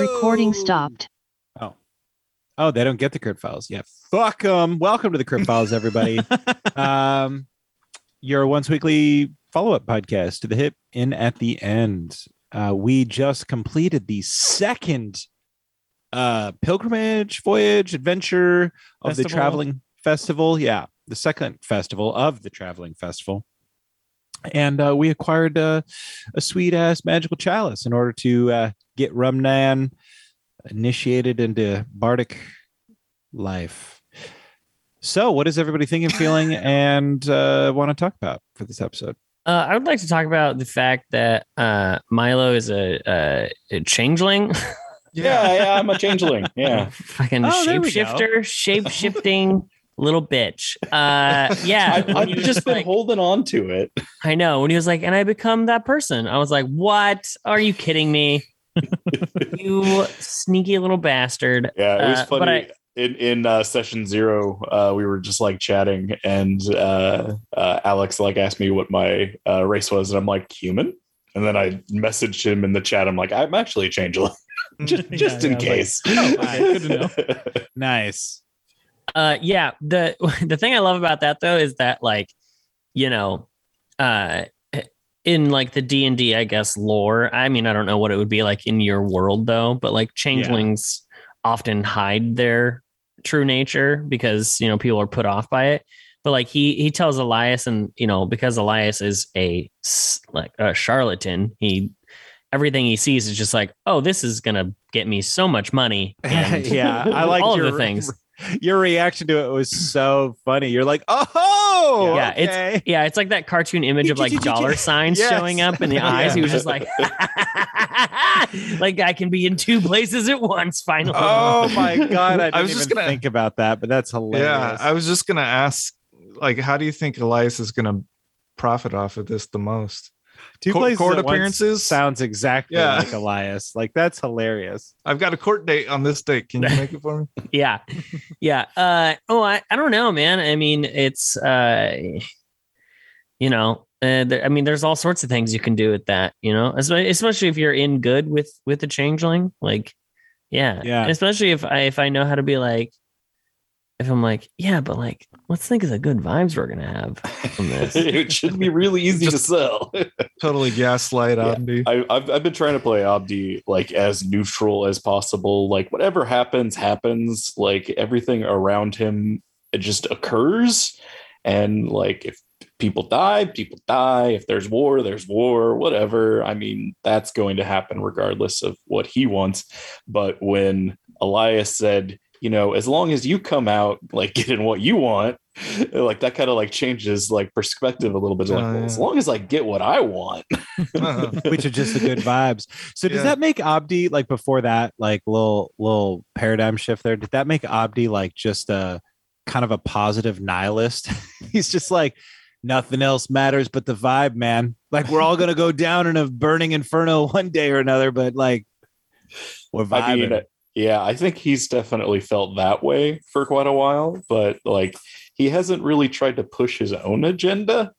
Recording stopped. Oh. Oh, they don't get the Crypt Files. Yeah. Fuck them. Welcome to the Crypt Files, everybody. um, your once weekly follow up podcast to the hip in at the end. Uh, we just completed the second uh, pilgrimage, voyage, adventure of the traveling festival. Yeah. The second festival of the traveling festival. And uh, we acquired uh, a sweet ass magical chalice in order to uh, get Rumnan initiated into bardic life. So, what is everybody thinking, feeling, and uh, want to talk about for this episode? Uh, I would like to talk about the fact that uh, Milo is a, a, a changeling, Yeah, yeah, I'm a changeling. Yeah. fucking Oh, there we go. shapeshifter, shape shifting little bitch. Uh, yeah, I, when I've just been like- holding on to it. I know. When he was like, and I become that person, I was like, what? Are you kidding me? you sneaky little bastard. Yeah, it was Uh, but funny. I- in in uh, session zero, uh, we were just like chatting, and uh, uh, Alex like asked me what my uh, race was, and I'm like human. And then I messaged him in the chat. I'm like, I'm actually a changeling, just Yeah, just in yeah, I was like, case. oh, wow, good to know. Nice. uh yeah the the thing i love about that though is that like you know uh in like the d&d i guess lore i mean i don't know what it would be like in your world though but like changelings often hide their true nature because you know people are put off by it. But like he he tells elias and you know because elias is a like a charlatan he everything he sees is just like oh this is gonna get me so much money and yeah, I like all your, of the things Your reaction to it was so funny. You're like, oh, Yeah, it's- Yeah, it's like that cartoon image of like dollar signs Yes. showing up in the eyes. He was just like, like I can be in two places at once. Finally, Oh my god, I didn't I was just even gonna- think about that, but that's hilarious. Yeah, I was just gonna ask, like, how do you think Elias is gonna profit off of this the most? Two court- places court appearances? sounds exactly Yeah. like Elias. Like that's hilarious. I've got a court date on this date. Can you make it for me? yeah, yeah. Uh, oh, I, I don't know, man. I mean, it's uh, you know, uh, there, I mean, there's all sorts of things you can do with that. You know, especially, especially if you're in good with with the changeling. Like, yeah, Yeah. Especially if I if I know how to be like, if I'm like, yeah, but like, let's think of the good vibes we're gonna have from this. it should be really easy to sell. Totally gaslight Yeah. Abdi. I, I've I've been trying to play Abdi like as neutral as possible. Like whatever happens, happens. Like everything around him, it just occurs. And like if people die, people die. If there's war, there's war. Whatever. I mean, that's going to happen regardless of what he wants. But when Elias said, you know, as long as you come out like getting what you want, like that kind of like changes like perspective a little bit. Like, Oh, well, as long as I get what I want, Uh-huh. Which are just the good vibes. So does Yeah. that make Abdi like before that, like little little paradigm shift there? Did that make Abdi like just a kind of a positive nihilist? He's just like nothing else matters but the vibe, man. Like we're all gonna go down in a burning inferno one day or another, but like we're vibing. I mean, yeah, I think he's definitely felt that way for quite a while, but like he hasn't really tried to push his own agenda.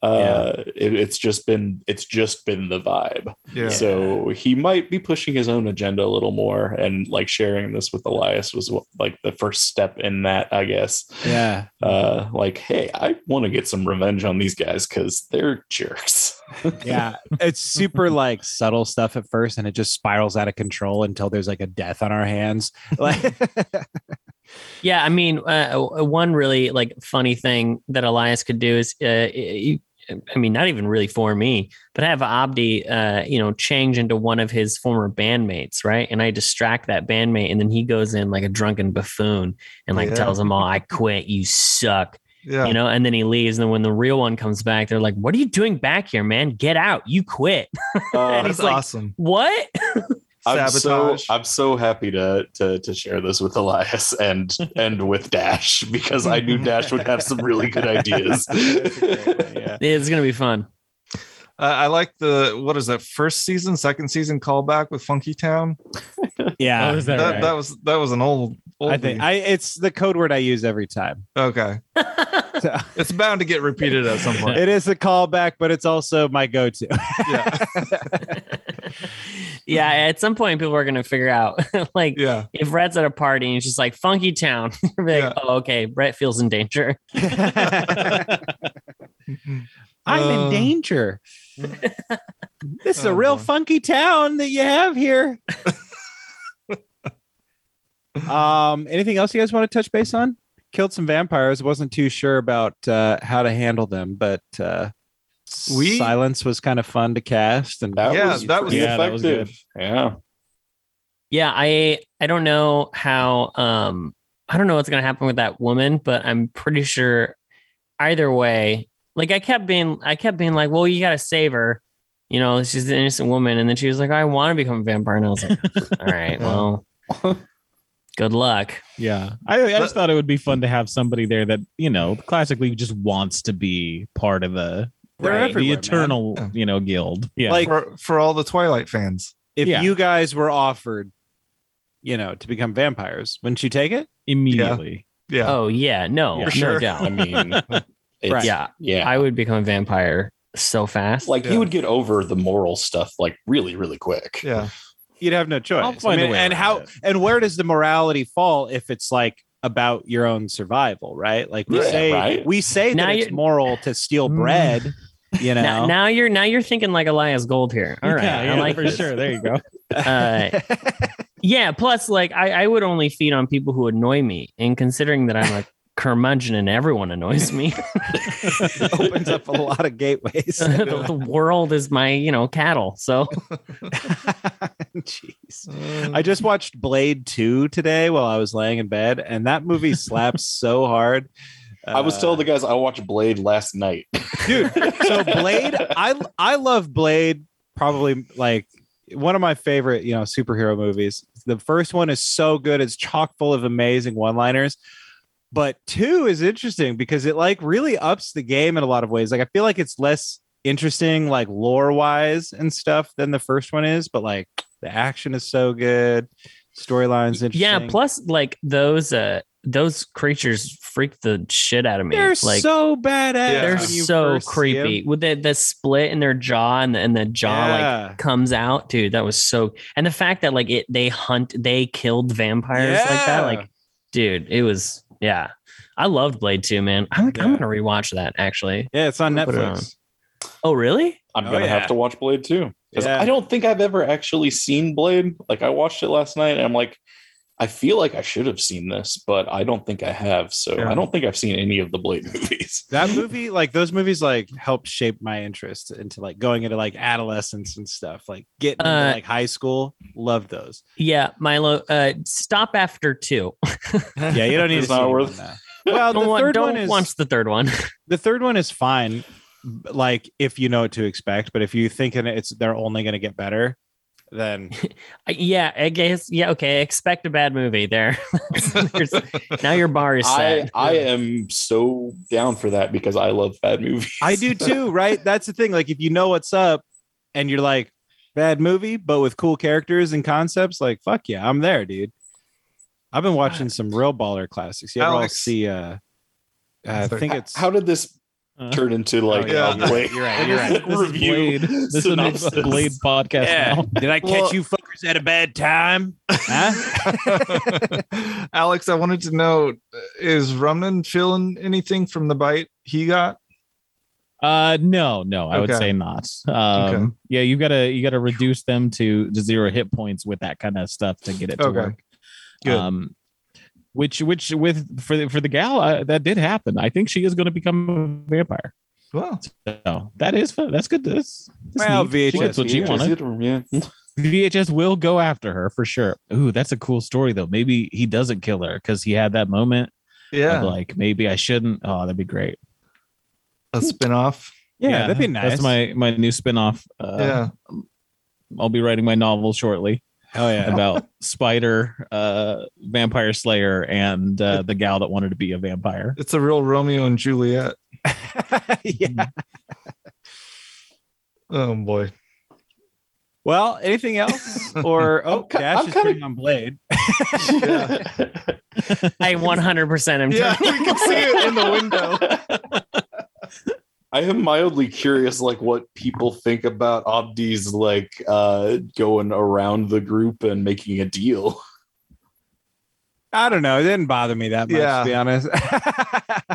Uh, it, it's just been it's just been the vibe. yeah. So he might be pushing his own agenda a little more, and like sharing this with Elias was like the first step in that, I guess. yeah. Uh, like, hey, I want to get some revenge on these guys because they're jerks. Yeah it's super like subtle stuff at first and it just spirals out of control until there's like a death on our hands like Yeah, I mean, uh, one really like funny thing that Elias could do is, uh, you, I mean, not even really for me, but have Abdi, uh, you know, change into one of his former bandmates, right? And I distract that bandmate, and then he goes in like a drunken buffoon and like Yeah. tells them all, "I quit, you suck," yeah. you know. And then he leaves, and then when the real one comes back, they're like, "What are you doing back here, man? Get out! You quit." Uh, he's That's like- awesome. what? I'm so Sabotage. I'm so happy to to to share this with Elias and and with Dash because I knew Dash would have some really good ideas. That's a great one, yeah. It's gonna be fun. Uh, I like the what is that first season, second season callback with Funky Town. yeah Oh, that That, right? that was that was an old. old i think i it's the code word i use every time okay. So, It's bound to get repeated at some point. it is a callback but it's also my go-to yeah. yeah, at some point people are gonna figure out like Yeah. if Rhett's at a party and he's just like funky town, you're like, Yeah. oh okay, Brett feels in danger. I'm in Uh, danger. this is a Oh, real boy. funky town that you have here. um, anything else you guys want to touch base on? Killed some vampires. Wasn't too sure about uh, how to handle them, but uh, We- silence was kind of fun to cast. And That Yeah, was that was- pretty Yeah, that was effective. Yeah. Yeah, I I don't know how um I don't know what's gonna happen with that woman, but I'm pretty sure either way, like I kept being I kept being like, well, you gotta save her. You know, she's an innocent woman. And then she was like, I want to become a vampire. And I was like, all right, well, good luck. Yeah, I, I just thought it would be fun to have somebody there that you know classically just wants to be part of the They're Right. the everywhere, man. eternal Yeah. you know guild. Yeah, Like- For for all the Twilight fans. If Yeah. you guys were offered, you know, to become vampires, wouldn't you take it? immediately. Yeah. Oh yeah, no, Yeah. no For sure. doubt. I mean, it's, Yeah, yeah. I would become a vampire so fast. like Yeah. he would get over the moral stuff like really, really quick. Yeah. You'd have no choice. I'll find I a mean, way and how it. and where does the morality fall if it's like about your own survival, right? Like we Yeah, say, right. we say Now that it's moral to steal Mm. bread. You know, now, now you're now you're thinking like Elias Gold here. All right, yeah, I like for this. sure. There you go. Uh, Yeah, plus like I, I would only feed on people who annoy me. And considering that I'm a curmudgeon and everyone annoys me, opens up a lot of gateways. the, the world is my, you know, cattle. So Jeez. Uh, I just watched Blade 2 today while I was laying in bed, and that movie slaps so hard. I was Uh, telling the guys I watched Blade last night. dude. So Blade, I I love Blade. Probably like one of my favorite, you know, superhero movies. The first one is so good; it's chock full of amazing one-liners. But two is interesting because it like really ups the game in a lot of ways. Like I feel like it's less interesting, like lore-wise and stuff, than the first one is. But like the action is so good, storylines interesting. yeah, plus like those uh those creatures freak the shit out of me. they're like so badass. Yeah. they're so first see 'em. creepy with the the split in their jaw and the and the jaw like comes out, dude. That was so and the fact that like it they hunt they killed vampires like that, like dude, it was yeah. I loved Blade 2, man. I'm, Yeah. I'm gonna rewatch that actually. Yeah, it's on Put it Netflix. Oh, really? I'm Oh, gonna yeah. have to watch Blade too because Yeah. I don't think I've ever actually seen Blade. Like I watched it last night, and I'm like, I feel like I should have seen this, but I don't think I have. So Yeah. I don't think I've seen any of the Blade movies. that movie like those movies like helped shape my interest into like going into like adolescence and stuff like getting into Uh, like high school love those Yeah, Milo. Uh, stop after two. yeah you don't need It's to see not more worth- that. well the don't want, third don't one is watch the third one. the third one is fine like if you know what to expect but if you think it's they're only going to get better then Uh, yeah, I guess. Yeah, okay. Expect a bad movie there. Now your bar is I set. I am so down for that because I love bad movies. i do too right that's the thing like if you know what's up and you're like bad movie but with cool characters and concepts like fuck yeah i'm there dude i've been watching some real baller classics you ever all Alex. see uh i think it's How did this Uh, turn into like yeah. a Blade? You're right, you're right. This is review Blade. This is a? Blade podcast Yeah. now. Did I catch Well- you fuckers at a bad time? Huh? Alex, I wanted to know is Rumnan feeling anything from the bite he got? Uh, no, no, I would say not. Um, Okay. yeah, you gotta you gotta reduce them to, to zero hit points with that kind of stuff to get it to Okay. work. Good. Um, which which with for the for the gal uh, that did happen. I think she is going to become a vampire. Well, So that is fun. That's good. That's, that's Well, neat. VHS, gets what she VHS. wanted. Yeah. VHS will go after her for sure. Ooh, that's a cool story though. Maybe he doesn't kill her because he had that moment yeah, of like maybe I shouldn't. Oh, that'd be great. a spin-off. Yeah, that'd be nice. That's my my new spinoff. Uh, yeah. I'll be writing my novel shortly Oh yeah. about Spider, uh, Vampire Slayer, and uh, the gal that wanted to be a vampire. It's a real Romeo and Juliet. yeah. Oh boy. Well, anything else? Or oh, I'm ki- Dash I'm is kinda- on Blade. I 100% am. Yeah, we can see it in the window. I am mildly curious, like what people think about Abdi's like uh going around the group and making a deal. I don't know. It didn't bother me that much, Yeah. to be honest.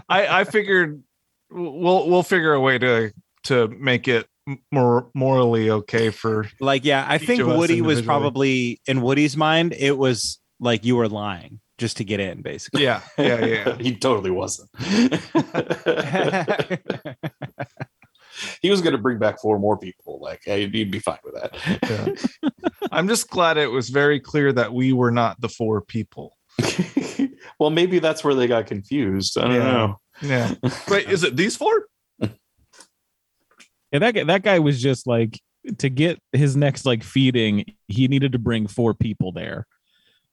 I I figured we'll we'll figure a way to to make it more morally okay for like, yeah, I think Woody was probably in Woody's mind. It was like you were lying just to get in, basically. yeah yeah yeah. he totally wasn't. he was going to bring back four more people. Like, hey, he'd be fine with that. Yeah. I'm just glad it was very clear that we were not the four people. well, maybe that's where they got confused. I don't Yeah. know. Yeah. Wait, is it these four? And that guy, that guy was just like to get his next like feeding, he needed to bring four people there.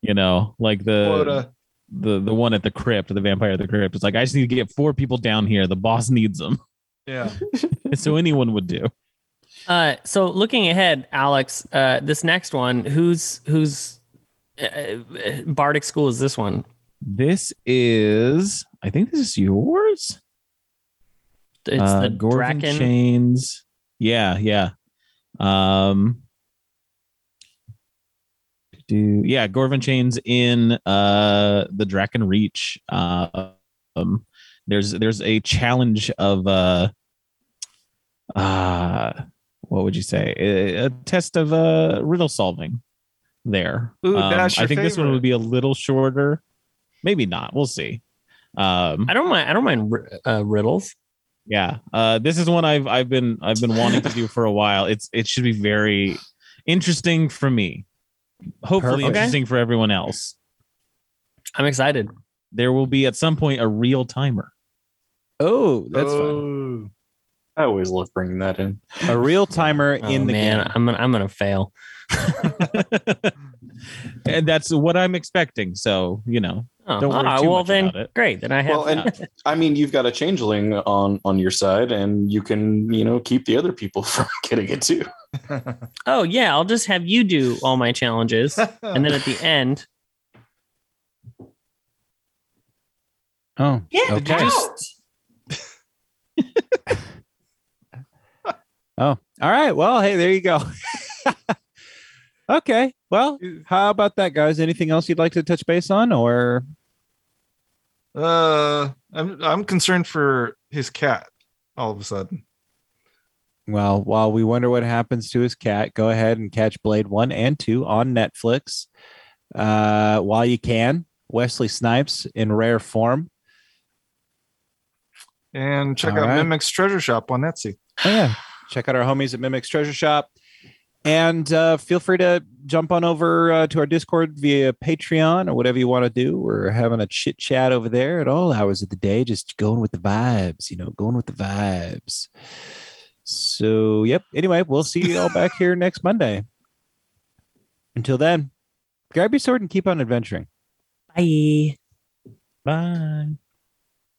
You know, like the Quota. the the one at the crypt, the vampire at the crypt. It's like I just need to get four people down here. The boss needs them, Yeah. so anyone would do. Uh, so looking ahead, Alex, uh, this next one, who's who's uh, uh, Bardic School is this one? This is, I think this is yours. It's uh, the Gorgon Draken. Chains. Yeah, yeah. Um, do yeah, Gorgon Chains in uh the Draken Reach. Uh, um, there's there's a challenge of uh, uh, what would you say? A, a test of uh riddle solving. There, Ooh, Um, that's I your think this one would be a little shorter. Maybe not. We'll see. Um, I don't mind. I don't mind uh, riddles. yeah uh this is one i've i've been i've been wanting to do for a while it's it should be very interesting for me hopefully Perfect. interesting for everyone else I'm excited. there will be at some point a real timer Oh, that's fun. I always love bringing that in. A real timer Oh, in the man, game. I'm gonna I'm gonna fail. and that's what i'm expecting so you know Oh, Don't worry ah, too well much then, about it. great. Then I have. Well, and I mean, you've got a changeling on on your side, and you can, you know, keep the other people from getting it too. oh yeah, I'll just have you do all my challenges, and then at the end, Oh, yeah, okay. Oh, all right. Well, hey, there you go. okay. Well, how about that, guys? Anything else you'd like to touch base on, or uh, I'm I'm concerned for his cat. All of a sudden, well, while we wonder what happens to his cat, go ahead and catch Blade One and Two on Netflix uh, while you can. Wesley Snipes in rare form. and check All out right. Mimic's Treasure Shop on Etsy. Oh yeah, check out our homies at Mimics Treasure Shop, and uh, feel free to jump on over uh, to our Discord via Patreon or whatever you want to do. We're having a chit chat over there at all hours of the day, just going with the vibes, you know, going with the vibes. So, yep. Anyway, we'll see you all back here next Monday. Until then, grab your sword and keep on adventuring. bye. bye